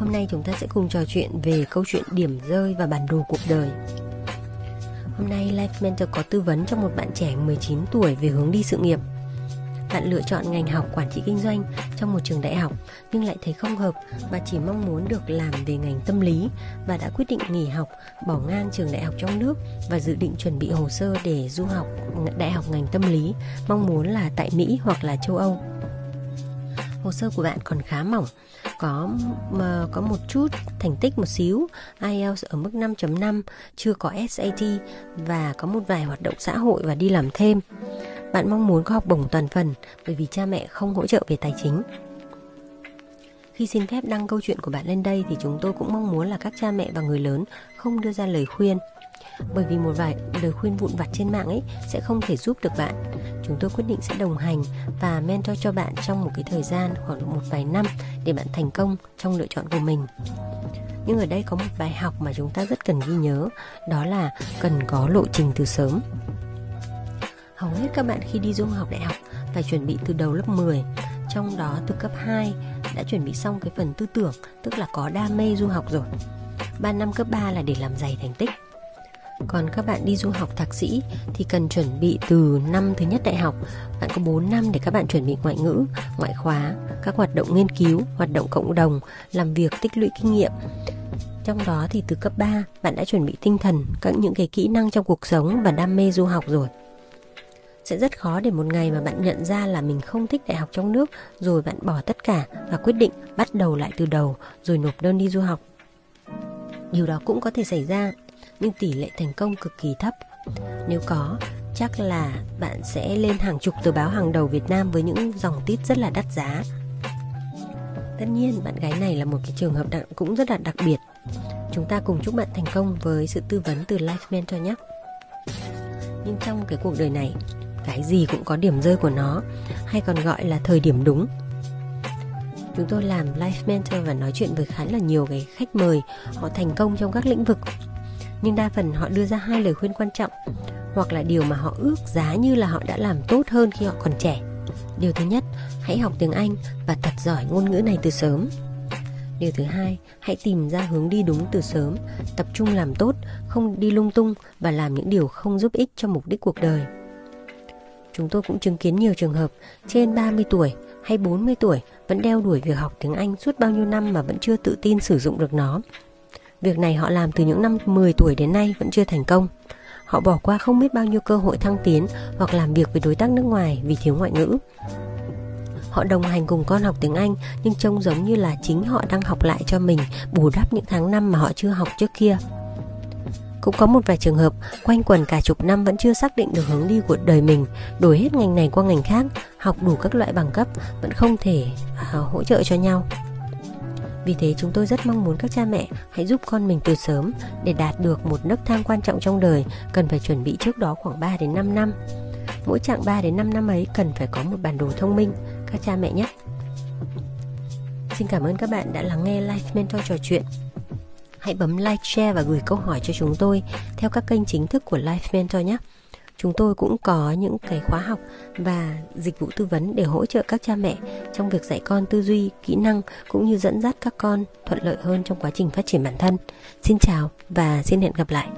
Hôm nay chúng ta sẽ cùng trò chuyện về câu chuyện điểm rơi và bản đồ cuộc đời. Hôm nay Life Mentor có tư vấn cho một bạn trẻ 19 tuổi về hướng đi sự nghiệp. Bạn lựa chọn ngành học quản trị kinh doanh trong một trường đại học nhưng lại thấy không hợp và chỉ mong muốn được làm về ngành tâm lý và đã quyết định nghỉ học, bỏ ngang trường đại học trong nước và dự định chuẩn bị hồ sơ để du học đại học ngành tâm lý, mong muốn là tại Mỹ hoặc là châu Âu. Hồ sơ của bạn còn khá mỏng có mà có một chút thành tích một xíu, IELTS ở mức 5.5 chưa có SAT và có một vài hoạt động xã hội và đi làm thêm. Bạn mong muốn có học bổng toàn phần bởi vì cha mẹ không hỗ trợ về tài chính. Khi xin phép đăng câu chuyện của bạn lên đây thì chúng tôi cũng mong muốn là các cha mẹ và người lớn không đưa ra lời khuyên. Bởi vì một vài lời khuyên vụn vặt trên mạng ấy sẽ không thể giúp được bạn chúng tôi quyết định sẽ đồng hành và mentor cho bạn trong một cái thời gian khoảng một vài năm để bạn thành công trong lựa chọn của mình. Nhưng ở đây có một bài học mà chúng ta rất cần ghi nhớ, đó là cần có lộ trình từ sớm. Hầu hết các bạn khi đi du học đại học phải chuẩn bị từ đầu lớp 10 trong đó từ cấp 2 đã chuẩn bị xong cái phần tư tưởng, tức là có đam mê du học rồi. 3 năm cấp 3 là để làm dày thành tích còn các bạn đi du học thạc sĩ thì cần chuẩn bị từ năm thứ nhất đại học Bạn có 4 năm để các bạn chuẩn bị ngoại ngữ, ngoại khóa, các hoạt động nghiên cứu, hoạt động cộng đồng, làm việc tích lũy kinh nghiệm trong đó thì từ cấp 3 bạn đã chuẩn bị tinh thần, các những cái kỹ năng trong cuộc sống và đam mê du học rồi. Sẽ rất khó để một ngày mà bạn nhận ra là mình không thích đại học trong nước rồi bạn bỏ tất cả và quyết định bắt đầu lại từ đầu rồi nộp đơn đi du học. Điều đó cũng có thể xảy ra nhưng tỷ lệ thành công cực kỳ thấp. Nếu có, chắc là bạn sẽ lên hàng chục tờ báo hàng đầu Việt Nam với những dòng tít rất là đắt giá. Tất nhiên, bạn gái này là một cái trường hợp đặc, cũng rất là đặc biệt. Chúng ta cùng chúc bạn thành công với sự tư vấn từ Life Mentor nhé. Nhưng trong cái cuộc đời này, cái gì cũng có điểm rơi của nó, hay còn gọi là thời điểm đúng chúng tôi làm life mentor và nói chuyện với khá là nhiều cái khách mời họ thành công trong các lĩnh vực nhưng đa phần họ đưa ra hai lời khuyên quan trọng, hoặc là điều mà họ ước giá như là họ đã làm tốt hơn khi họ còn trẻ. Điều thứ nhất, hãy học tiếng anh và thật giỏi ngôn ngữ này từ sớm. Điều thứ hai, hãy tìm ra hướng đi đúng từ sớm, tập trung làm tốt, không đi lung tung và làm những điều không giúp ích cho mục đích cuộc đời. Chúng tôi cũng chứng kiến nhiều trường hợp trên 30 tuổi hay 40 tuổi vẫn đeo đuổi việc học tiếng Anh suốt bao nhiêu năm mà vẫn chưa tự tin sử dụng được nó. Việc này họ làm từ những năm 10 tuổi đến nay vẫn chưa thành công. Họ bỏ qua không biết bao nhiêu cơ hội thăng tiến hoặc làm việc với đối tác nước ngoài vì thiếu ngoại ngữ. Họ đồng hành cùng con học tiếng Anh nhưng trông giống như là chính họ đang học lại cho mình bù đắp những tháng năm mà họ chưa học trước kia. Cũng có một vài trường hợp quanh quẩn cả chục năm vẫn chưa xác định được hướng đi của đời mình, đổi hết ngành này qua ngành khác, học đủ các loại bằng cấp vẫn không thể uh, hỗ trợ cho nhau. Vì thế chúng tôi rất mong muốn các cha mẹ hãy giúp con mình từ sớm để đạt được một nấc thang quan trọng trong đời cần phải chuẩn bị trước đó khoảng 3 đến 5 năm. Mỗi chặng 3 đến 5 năm ấy cần phải có một bản đồ thông minh các cha mẹ nhé. Xin cảm ơn các bạn đã lắng nghe Life Mentor trò chuyện. Hãy bấm like, share và gửi câu hỏi cho chúng tôi theo các kênh chính thức của Life Mentor nhé. Chúng tôi cũng có những cái khóa học và dịch vụ tư vấn để hỗ trợ các cha mẹ trong việc dạy con tư duy, kỹ năng cũng như dẫn dắt các con thuận lợi hơn trong quá trình phát triển bản thân. Xin chào và xin hẹn gặp lại.